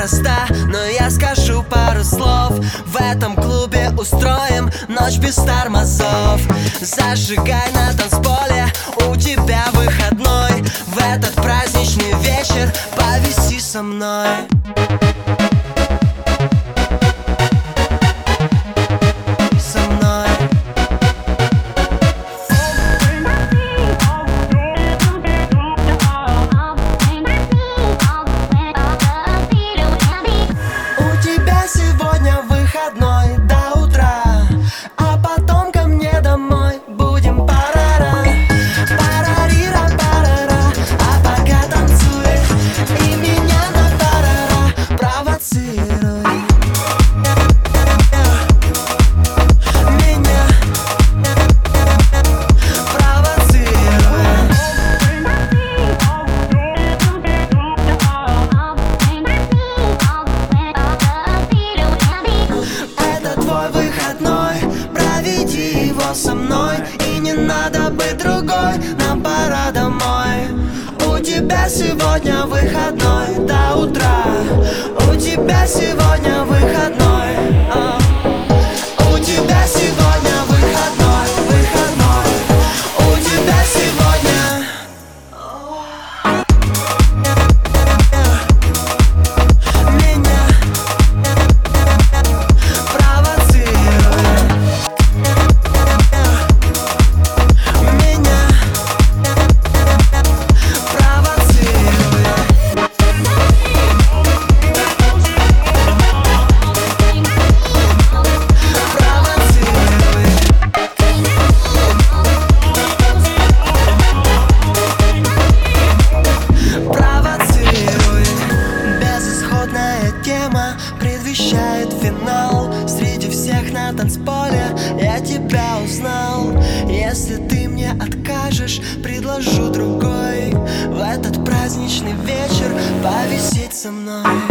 Проста, но я скажу пару слов. В этом клубе устроим ночь без тормозов. Зажигай на танцполе, у тебя выходной со мной со мной И не надо быть другой, нам пора домой. У тебя сегодня выходной до утра. У тебя сегодня финал Среди всех на танцполе. Я тебя узнал. Если ты мне откажешь, предложу другой. В этот праздничный вечер повисеть со мной